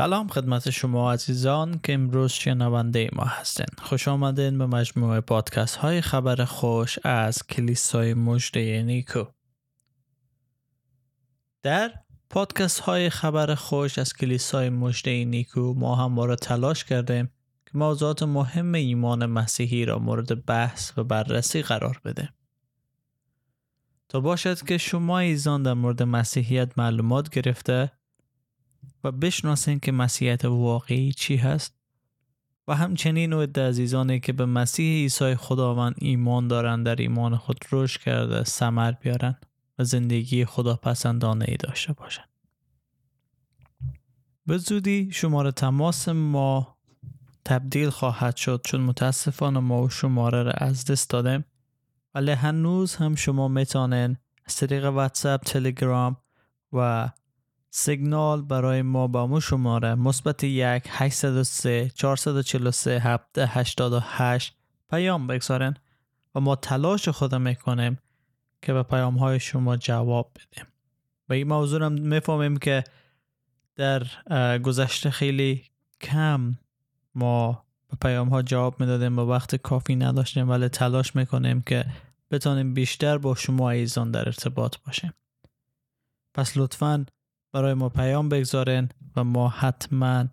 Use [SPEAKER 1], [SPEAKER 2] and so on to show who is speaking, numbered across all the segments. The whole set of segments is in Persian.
[SPEAKER 1] سلام خدمت شما عزیزان که امروز شنونده ما هستین. خوش آمدین به مجموعه پادکست های خبر خوش از کلیسای مجده نیکو. در پادکست های خبر خوش از کلیسای مجده نیکو ما هم را تلاش کردیم که موضوعات مهم ایمان مسیحی را مورد بحث و بررسی قرار بده تا باشد که شما ایزان در مورد مسیحیت معلومات گرفته و بشناسین که مسیحیت واقعی چی هست و همچنین و عزیزانی که به مسیح عیسی خداوند ایمان دارند در ایمان خود رشد کرده سمر بیارن و زندگی خدا پسندانه ای داشته باشند. به زودی شماره تماس ما تبدیل خواهد شد چون متاسفانه ما شماره را از دست دادیم ولی هنوز هم شما می‌تونین از طریق واتساپ تلگرام و سیگنال برای ما با مو شماره مثبت یک 803 443 788 پیام بگذارن و ما تلاش خود می‌کنیم که به پیام های شما جواب بدیم. و این موضوع هم می‌فهمیم که در گذشته خیلی کم ما به پیام ها جواب می‌دادیم و وقت کافی نداشتیم ولی تلاش می‌کنیم که بتانیم بیشتر با شما ایزان در ارتباط باشیم. پس لطفاً برای ما پیام بگذارین و ما حتما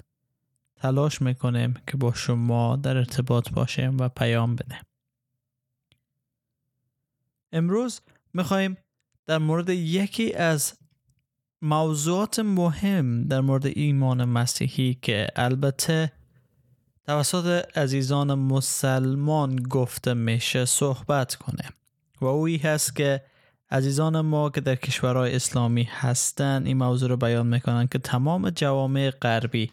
[SPEAKER 1] تلاش می‌کنیم که با شما در ارتباط باشیم و پیام بدیم. امروز می‌خواهیم در مورد یکی از موضوعات مهم در مورد ایمان مسیحی که البته توسط عزیزان مسلمان گفته میشه صحبت کنیم. و اوی هست که عزیزان ما که در کشورهای اسلامی هستند این موضوع رو بیان می‌کنن که تمام جوامع غربی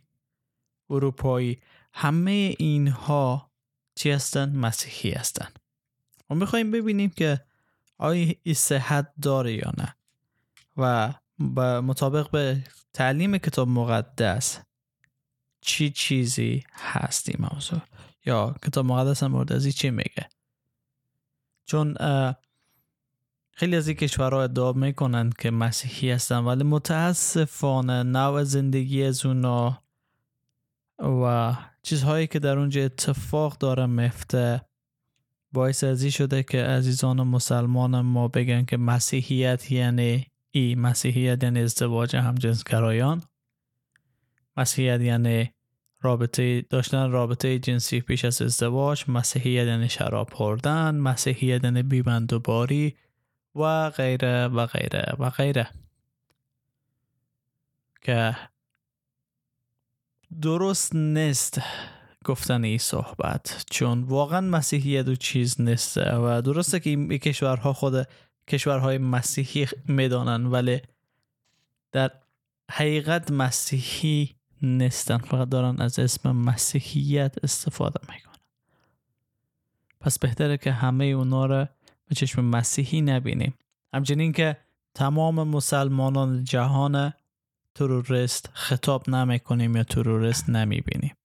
[SPEAKER 1] اروپایی همه اینها چی هستند مسیحی هستند ما می‌خوایم ببینیم که آیا این صحت داره یا نه و با مطابق به تعلیم کتاب مقدس چی چیزی هست این موضوع؟ یا کتاب مقدس مورد از چی میگه؟ چون خیلی از این کشورها ادعا می‌کنند که مسیحی هستن ولی متاسفانه نوع زندگی از اونا و چیزهایی که در اونجا اتفاق داره مفته باعث ازی شده که عزیزان مسلمان ما بگن که مسیحیت یعنی ای مسیحیت یعنی ازدواج همجنسگرایان. مسیحیت یعنی رابطه داشتن رابطه جنسی پیش از ازدواج. مسیحیت یعنی شراب خوردن. مسیحیت یعنی بیبند و باری. و غیره و غیره و غیره. که درست نیست گفتن این صحبت چون واقعا مسیحیت و چیز نیست و درسته که این کشورها خود کشورهای مسیحی می‌دانن ولی در حقیقت مسیحی نیستن فقط دارن از اسم مسیحیت استفاده می‌کنن. پس بهتره که همه اونا رو به چشم مسیحی نبینیم همچنین که تمام مسلمانان جهان تروریست خطاب نمی کنیم یا تروریست نمی بینیم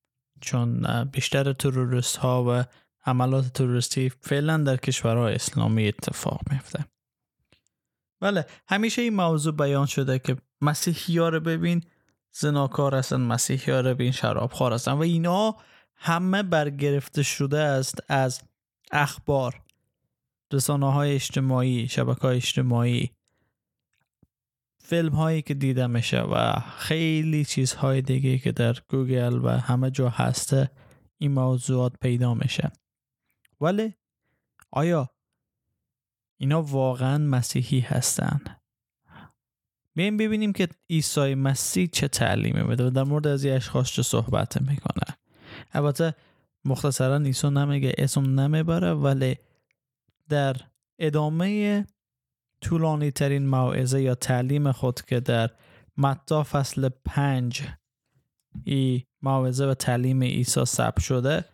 [SPEAKER 1] چون بیشتر تروریست ها و عملات تروریستی فعلا در کشورهای اسلامی اتفاق میفته بله همیشه این موضوع بیان شده که مسیحی ها رو ببین زناکار هستن مسیحی ها رو ببین شرابخوار هستن. و اینا همه برگرفته شده است از اخبار. رسانه های اجتماعی شبکه های اجتماعی فیلم هایی که دیده میشه و خیلی چیزهای دیگه که در گوگل و همه جا هسته این موضوعات پیدا میشه. ولی آیا اینا واقعا مسیحی هستن؟ بیایم ببینیم که عیسی مسیح چه تعلیمی میده و در مورد از این اشخاص چه صحبت می‌کنه. البته مختصرا عیسی نمیگه اسم نمی‌بره ولی در ادامه طولانی ترین موعظه یا تعلیم خود که در متا فصل پنج ای موعظه و تعلیم عیسی ثبت شده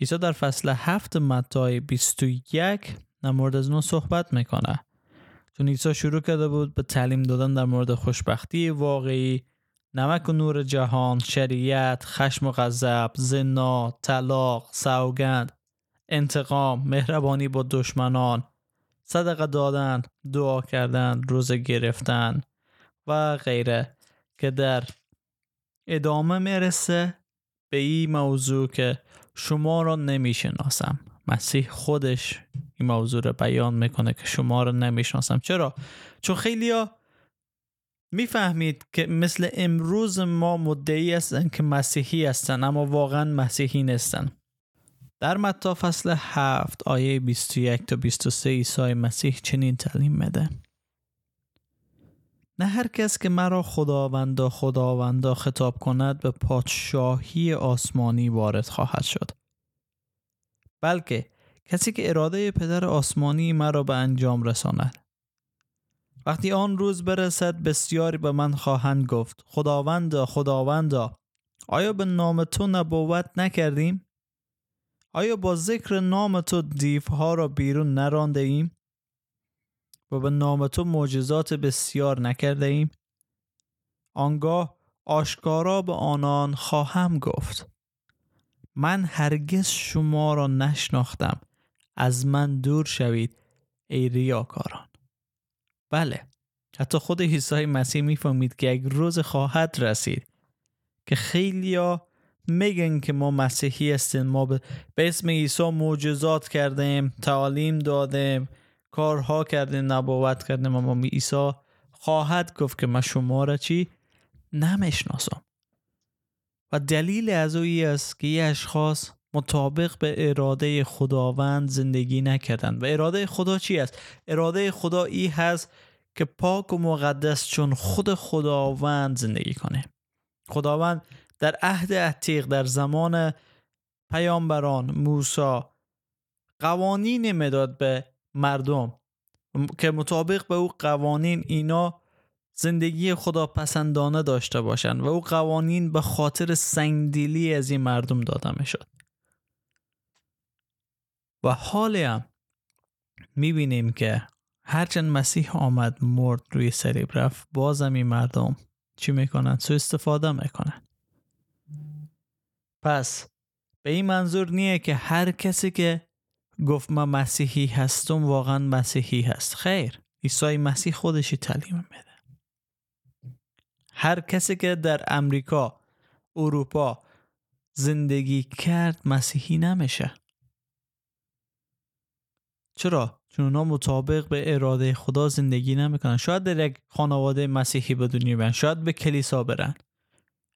[SPEAKER 1] عیسی در فصل هفت متای 21 در مورد از نو صحبت می‌کنه. چون عیسی شروع کرده بود به تعلیم دادن در مورد خوشبختی واقعی نمک و نور جهان شریعت خشم و غضب زنا طلاق سوگند. انتقام مهربانی با دشمنان صدقه دادن دعا کردن روزه گرفتن و غیره که در ادامه می‌رسه به این موضوع که شما را نمی‌شناسم. مسیح خودش این موضوع رو بیان می‌کنه که شما رو نمی‌شناسم. چرا؟ چون خیلی ها می‌فهمید که مثل امروز ما مدعی هستن که مسیحی هستن اما واقعا مسیحی نیستن. در متا فصل هفت آیه 21 تا 23 عیسی مسیح چنین تعلیم میده. نه هر کس که مرا خداوندا خداوندا خطاب کند به پادشاهی آسمانی وارد خواهد شد. بلکه کسی که اراده پدر آسمانی مرا به انجام رساند. وقتی آن روز برسد بسیاری به من خواهند گفت خداوندا خداوندا آیا به نام تو نبوت نکردیم آیا با ذکر نام تو دیوها را بیرون نرانده ایم؟ و به نام تو معجزات بسیار نکرده ایم؟ آنگاه آشکارا به آنان خواهم گفت. من هرگز شما را نشناختم. از من دور شوید ای ریاکاران. بله. حتی خود عیسی مسیح می‌فهمید که یک روز خواهد رسید که خیلیا میگن که ما مسیحی هستیم. ما به اسم عیسی معجزات کردیم تعالیم دادیم کارها کردیم نبوت کردیم. اما عیسی خواهد گفت که من شما را چی؟ نمی‌شناسم. و دلیل از اوی است که یه اشخاص مطابق به اراده خداوند زندگی نکردن و اراده خدا چی است؟ اراده خدا ای هست که پاک و مقدس چون خود خداوند زندگی کنه. خداوند در عهد عتیق در زمان پیامبران موسی قوانین مداد به مردم که مطابق به او قوانین اینا زندگی خدا پسندانه داشته باشند و او قوانین به خاطر سنگدیلی از این مردم داده می شد و حالی هم می‌بینیم که هرچند مسیح آمد مرد روی سریب رفت بازم این مردم چی می‌کنن؟ سو استفاده می‌کنن پس به این منظور نیه که هر کسی که گفت من مسیحی هستم واقعا مسیحی هست. خیر. عیسی مسیح خودشی تعلیم میده. هر کسی که در امریکا اروپا زندگی کرد مسیحی نمیشه. چرا؟ چون اونا مطابق به اراده خدا زندگی نمی‌کنن. شاید در یک خانواده مسیحی به دنیا بیان شاید به کلیسا برن.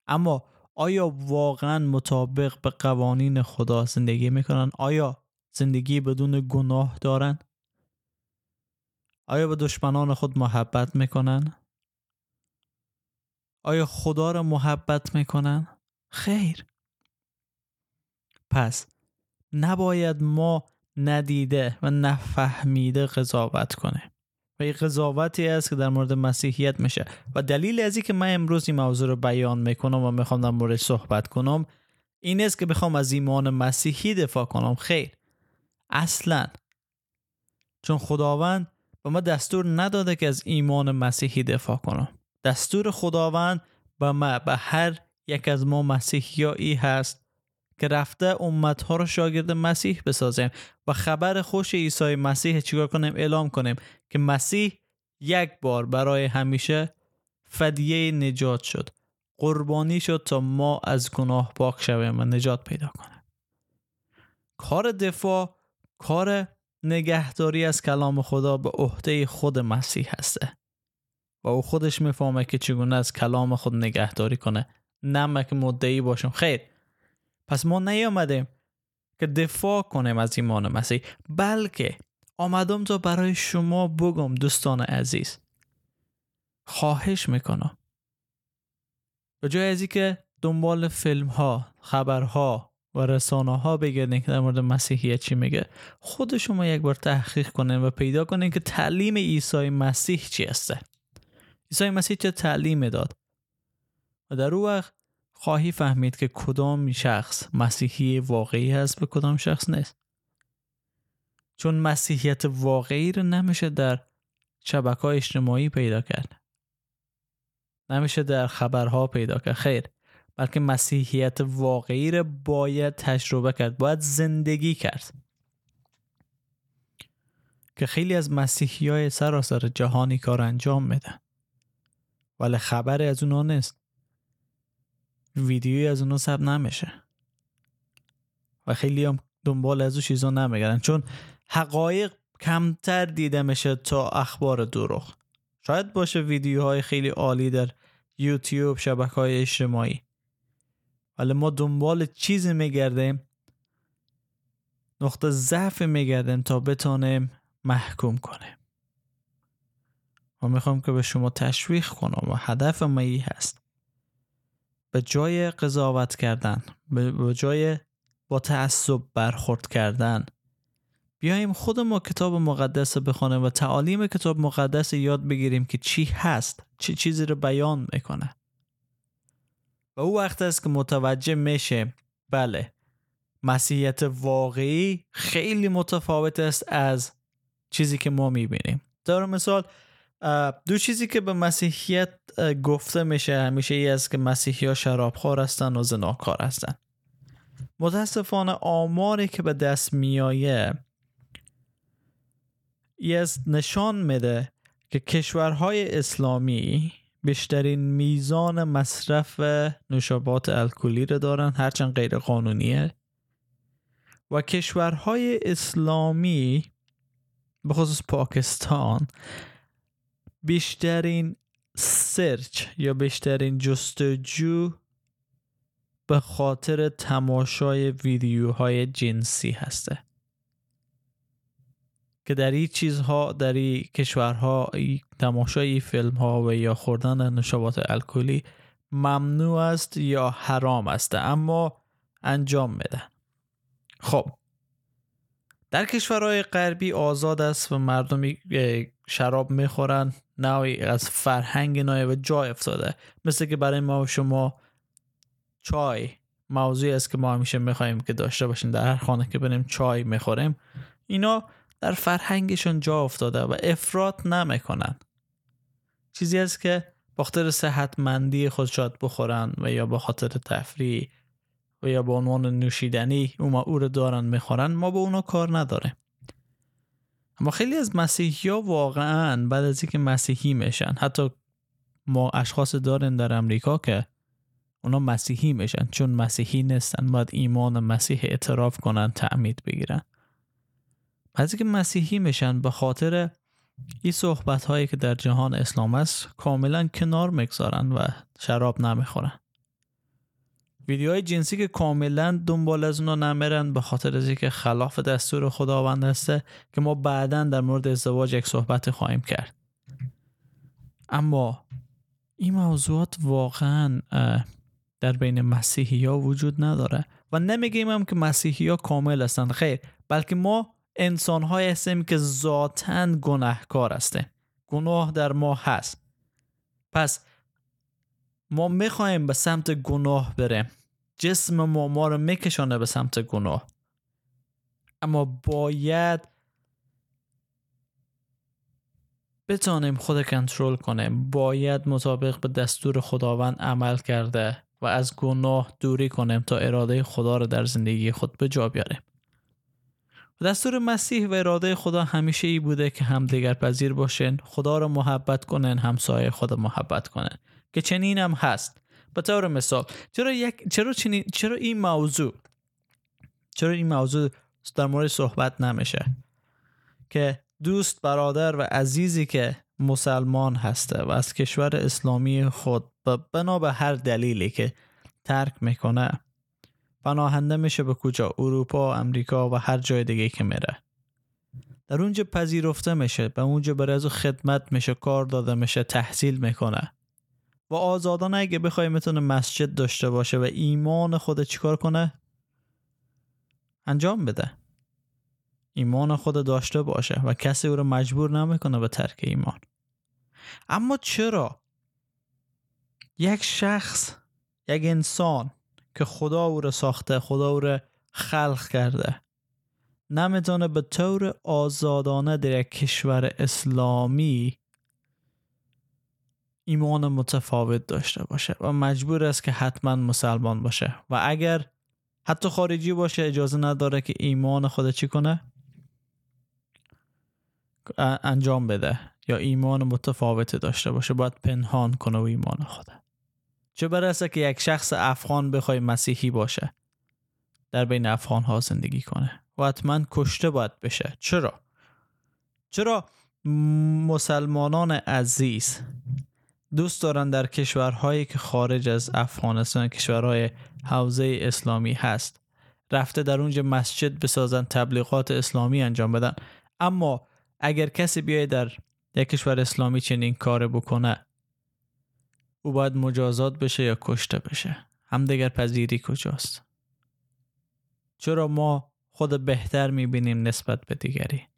[SPEAKER 1] اما آیا واقعا مطابق به قوانین خدا زندگی می‌کنن؟ آیا زندگی بدون گناه دارن؟ آیا به دشمنان خود محبت می‌کنن؟ آیا خدا را محبت می‌کنن؟ خیر پس نباید ما ندیده و نفهمیده قضاوت کنه و این قضاوتی است که در مورد مسیحیت میشه. و دلیل از که من امروز این موضوع رو بیان می‌کنم و می‌خوام در مورد صحبت کنم این است که بخوام از ایمان مسیحی دفاع کنم. خیر. اصلا. چون خداوند به ما دستور نداده که از ایمان مسیحی دفاع کنم. دستور خداوند به ما به هر یک از ما مسیحیایی هست. که رفته امتها رو شاگرد مسیح بسازیم و خبر خوش عیسی مسیح چیکار کنیم؟ اعلام کنیم که مسیح یک بار برای همیشه فدیه نجات شد. قربانی شد تا ما از گناه پاک شویم و نجات پیدا کنیم. کار دفاع کار نگهداری از کلام خدا به عهده خود مسیح هسته. و او خودش می‌فهمه که چگونه از کلام خود نگهداری کنه. نه که مدعی باشم؟ خیر پس ما نیامدیم که دفاع کنیم از ایمان مسیح بلکه آمدم تا برای شما بگم دوستان عزیز. خواهش می‌کنم. به جای ازی که دنبال فیلم ها خبرها و رسانه ها بگردین که در مورد مسیحیت چی میگه خود شما یک بار تحقیق کنین و پیدا کنین که تعلیم عیسی مسیح چی هسته عیسی مسیح چه تعلیم داد؟ و در او وقت خواهی فهمید که کدام شخص مسیحی واقعی هست به کدام شخص نیست. چون مسیحیت واقعی رو نمیشه در شبکه های اجتماعی پیدا کرد. نمیشه در خبرها پیدا کرد. خیر بلکه مسیحیت واقعی رو باید تجربه کرد باید زندگی کرد. که خیلی از مسیحی های سراسر جهانی کار انجام میدن. ولی خبر از اونا نیست. ویدیویی از اونو ثبت نمیشه و خیلی هم دنبال از اون چیزا نمیگردن. چون حقایق کمتر دیده میشه تا اخبار دروغ. شاید باشه ویدیوهای خیلی عالی در یوتیوب شبکه های اجتماعی. ولی ما دنبال چیزی میگردیم نقطه ضعف میگردیم تا بتونیم محکوم کنیم. و می‌خوام که به شما تشویق کنم و هدف ما ای هست. به جای قضاوت کردن به جای با تعصب برخورد کردن. بیایم خود ما کتاب مقدس بخونیم و تعالیم کتاب مقدس یاد بگیریم که چی هست چه چیزی رو بیان می‌کنه. و او وقت است که متوجه میشه بله مسیحیت واقعی خیلی متفاوت است از چیزی که ما می‌بینیم. در مثال دو چیزی که به مسیحیت گفته میشه همیشه ای است که مسیحی ها شرابخوار هستن و زناکار هستن. متاسفانه آماری که به دست میایه از نشان میده که کشورهای اسلامی بیشترین میزان مصرف نوشابات الکلی رو دارن هرچند غیر قانونیه. و کشورهای اسلامی به خصوص پاکستان بیشترین سرچ یا بیشترین جستجو به خاطر تماشای ویدیوهای جنسی هسته. که در این چیزها در این کشورها تماشای فیلم ها و یا خوردن نشابات الکلی ممنوع است یا حرام است اما انجام میدن خب. در کشورهای غربی آزاد است و مردمی شراب می‌خورن. نوعی از فرهنگ نایه و جای افتاده. مثل که برای ما و شما چای موضوعی است که ما همیشه می‌خوایم که داشته باشیم. در هر خانه که بریم چای می‌خوریم اینا در فرهنگشون جا افتاده و افراد نمی‌کنن. چیزی است که با خاطر صحتمندی خود شاد بخورن و یا با خاطر تفریح و یا به عنوان نوشیدنی او, او رو دارن می‌خورن ما به اونا کار نداره اما خیلی از مسیحی ها واقعا بعد از اینکه مسیحی میشن حتی ما اشخاص دارن در امریکا که اونا مسیحی میشن چون مسیحی نیستن باید ایمان مسیح اعتراف کنن تعمید بگیرن. بعضی که مسیحی میشن به خاطر این صحبت هایی که در جهان اسلام است کاملا کنار می‌گذارن و شراب نمی‌خورن. ویدیوهای جنسی که کاملا دنبال از اونا نمیرن به خاطر از اینکه خلاف دستور خداوند هسته که ما بعدا در مورد ازدواج یک صحبت خواهیم کرد. اما این موضوعات واقعا در بین مسیحی ها وجود نداره و نمیگیم هم که مسیحی ها کامل هستند خیر بلکه ما انسان های هستیم که ذاتا گناهکار هستیم. گناه در ما هست. پس ما می‌خوایم به سمت گناه بریم جسم ما ما رو میکشانه به سمت گناه. اما باید بتانیم خود کنترل کنیم. باید مطابق به دستور خداوند عمل کرده و از گناه دوری کنیم تا اراده خدا رو در زندگی خود به جا بیاریم. دستور مسیح و اراده خدا همیشه ای بوده که هم دیگر پذیر باشین خدا رو محبت کنن همسایه خدا محبت کنن که چنین هم هست. به طور مثال چرا یک چرا چنین چرا این موضوع چرا این موضوع در مورد صحبت نمیشه؟ که دوست برادر و عزیزی که مسلمان هسته و از کشور اسلامی خود بنا به هر دلیلی که ترک می‌کنه پناهنده میشه به کجا؟ اروپا امریکا و هر جای دیگه که میره. در اونجا پذیرفته میشه به اونجا برای از خدمت میشه کار داده میشه تحصیل می‌کنه. و آزادانه اگه بخوای می‌تونه مسجد داشته باشه و ایمان خود چیکار کنه؟ انجام بده. ایمان خود داشته باشه و کسی او رو مجبور نمی‌کنه به ترک ایمان. اما چرا؟ یک شخص یک انسان که خدا او رو ساخته خدا او رو خلق کرده نمی‌تونه به طور آزادانه در یک کشور اسلامی ایمان متفاوت داشته باشه و مجبور است که حتما مسلمان باشه. و اگر حتی خارجی باشه اجازه نداره که ایمان خود چی کنه؟ انجام بده. یا ایمان متفاوت داشته باشه. باید پنهان کنه و ایمان خود. چه برسه که یک شخص افغان بخوای مسیحی باشه در بین افغان ها زندگی کنه؟ و حتما کشته باید بشه. چرا؟ چرا مسلمانان عزیز دوست دارن در کشورهایی که خارج از افغانستان کشورهای حوزه اسلامی هست رفته در اونجا مسجد بسازن تبلیغات اسلامی انجام بدن. اما اگر کسی بیای در یک کشور اسلامی چنین کار بکنه او باید مجازات بشه یا کشته بشه؟ همدیگر پذیری کجاست؟ چرا ما خود بهتر می‌بینیم نسبت به دیگری؟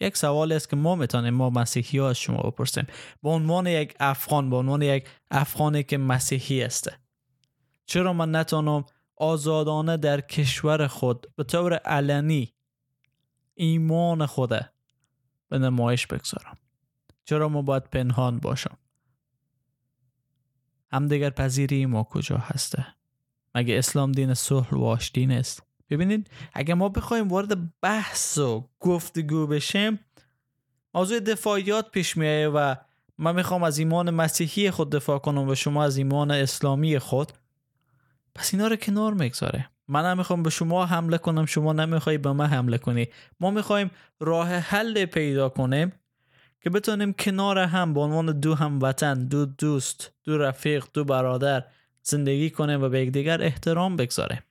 [SPEAKER 1] یک سوال است که ما می‌تونیم ما مسیحی ها از شما بپرسیم. به عنوان یک افغان به عنوان یک افغانی که مسیحی است چرا من نتونم آزادانه در کشور خود به طور علنی ایمان خود به نمایش بگذارم؟ چرا ما باید پنهان باشم؟ همدیگر پذیری ما کجا هسته؟ مگه اسلام دین صلح و آشتی است؟ ببینید اگر ما بخوایم وارد بحث و گفتگو بشیم موضوع دفاعیات پیش میایه و من می‌خوام از ایمان مسیحی خود دفاع کنم و شما از ایمان اسلامی خود. پس اینا رو کنار می‌گذاره. من نمی‌خوام به شما حمله کنم شما نمی‌خوای به من حمله کنی. ما می‌خوایم راه حل پیدا کنیم که بتونیم کنار هم به عنوان دو هموطن دو دوست دو رفیق دو برادر زندگی کنیم و به یکدیگر احترام بگذاریم.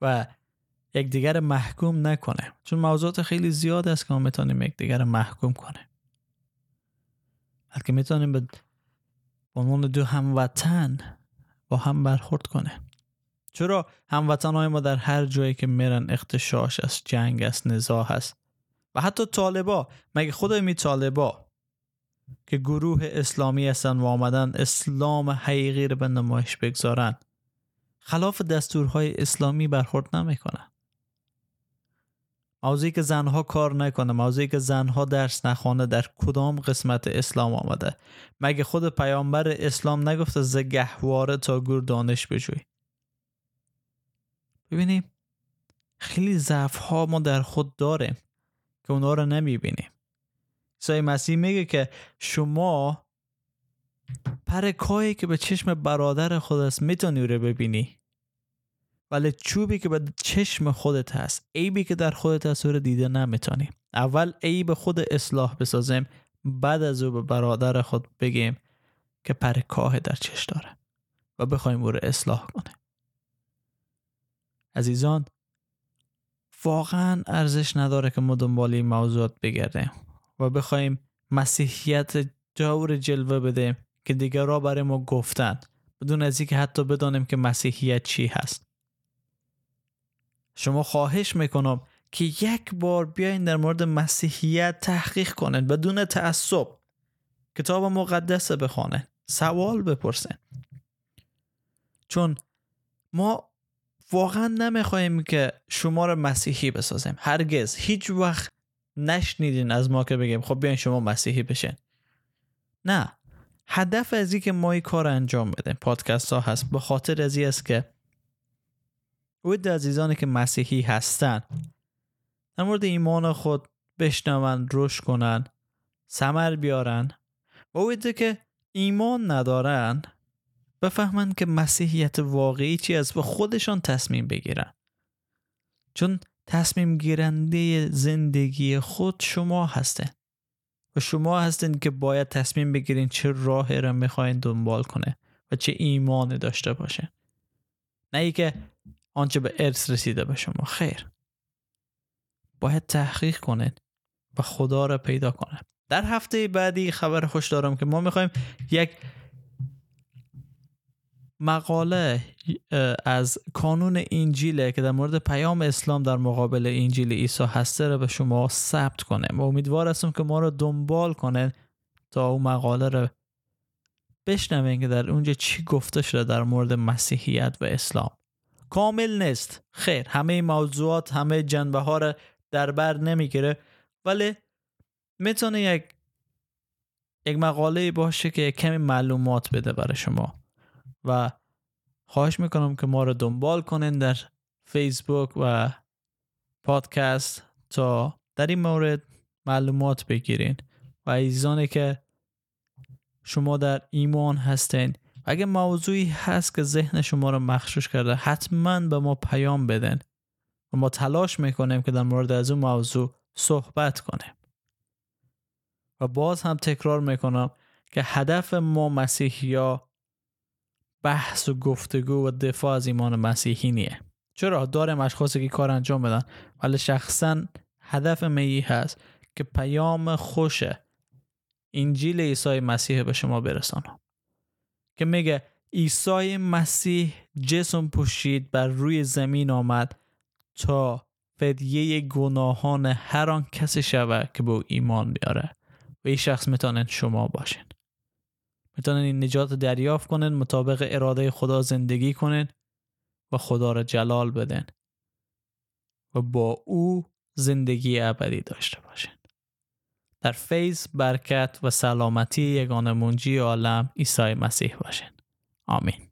[SPEAKER 1] و یکدیگر محکوم نکنه. چون موضوعات خیلی زیاد است که ما می‌تونیم یکدیگر محکوم کنه. بلکه می‌تونیم به عنوان دو هموطن با هم برخورد کنه. چرا هموطن های ما در هر جایی که میرن اختشاش است جنگ است نزاع است؟ و حتی طالبا. مگه خود می طالبا که گروه اسلامی هستن و آمدن اسلام حقیقی رو به نمایش بگذارن؟ خلاف دستورهای اسلامی برخورد نمی‌کنن موضوعی که زنها کار نکنه موضوعی که زنها درس نخوانه در کدام قسمت اسلام آمده؟ مگه خود پیامبر اسلام نگفته ز گهواره تا گور دانش بجوی؟ ببینیم. خیلی ضعف ها ما در خود داریم که اونا رو نمی‌بینیم. عیسی مسیح میگه که شما پرکایی که به چشم برادر خود است می‌تونی رو ببینی. ولی چوبی که به چشم خودت هست عیبی که در خودت هست رو دیده نمی‌تونی. اول عیب خود اصلاح بسازیم بعد از او به برادر خود بگیم که پرکاه در چش داره و بخوایم او رو اصلاح کنه. عزیزان واقعا ارزش نداره که ما دنبال این موضوعات بگردیم و بخوایم مسیحیت جور جلوه بدیم. که دیگرها برای ما گفتن بدون از اینکه حتی بدانیم که مسیحیت چی هست. شما خواهش می‌کنم که یک بار بیاین در مورد مسیحیت تحقیق کنن بدون تعصب. کتاب مقدس بخوانن سوال بپرسن چون ما واقعا نمی‌خوایم که شما رو مسیحی بسازیم. هرگز هیچ وقت نشنیدین از ما که بگیم خب بیاین شما مسیحی بشین. نه. هدف از که ما این کار انجام بدیم. پادکست ها هست. به خاطر از است که اوید عزیزانی که مسیحی هستن در مورد ایمان خود بشنون روش کنن سمر بیارن و اوید که ایمان ندارن بفهمن که مسیحیت واقعی چی است. و خودشان تصمیم بگیرن. چون تصمیم گیرنده زندگی خود شما هستن. و شما هستین که باید تصمیم بگیرین چه راهی را می‌خواین دنبال کنه و چه ایمانی داشته باشه. نه ای که آنچه به ارث رسیده به شما. خیر. باید تحقیق کنین و خدا را پیدا کنه. در هفته بعدی خبر خوش دارم که ما می‌خوایم یک مقاله از کانون انجیله که در مورد پیام اسلام در مقابل انجیل عیسی هسته رو به شما ثبت کنه و امیدوار هستم که ما رو دنبال کنه تا اون مقاله رو بشنوین که در اونجا چی گفته شده در مورد مسیحیت و اسلام. کامل نیست. خیر همه موضوعات همه جنبه ها رو در بر نمی‌گیره ولی می‌تونه یک یک مقاله باشه که کمی معلومات بده برای شما. و خواهش می‌کنم که ما رو دنبال کنین در فیسبوک و پادکست تا در این مورد معلومات بگیرین. و عزیزانی که شما در ایمان هستین اگه موضوعی هست که ذهن شما رو مخشوش کرده حتما به ما پیام بدن و ما تلاش می‌کنیم که در مورد از اون موضوع صحبت کنیم. و باز هم تکرار می‌کنم که هدف ما مسیحی ها بحث و گفتگو و دفاع از ایمان مسیحی نیه. چرا؟ داریم اشخاصی که کار انجام بدن. ولی شخصا هدف می هست که پیام خوش انجیل عیسی مسیح به شما برسانم که میگه عیسی مسیح جسم پوشید بر روی زمین آمد تا فدیه گناهان هر آن کسی شود که به ایمان بیاره. و این شخص می‌تونن شما باشین می‌تونن این نجات دریافت کنن مطابق اراده خدا زندگی کنن و خدا را جلال بدن و با او زندگی ابدی داشته باشین در فیض برکت و سلامتی یگان منجی عالم عیسی مسیح باشین آمین.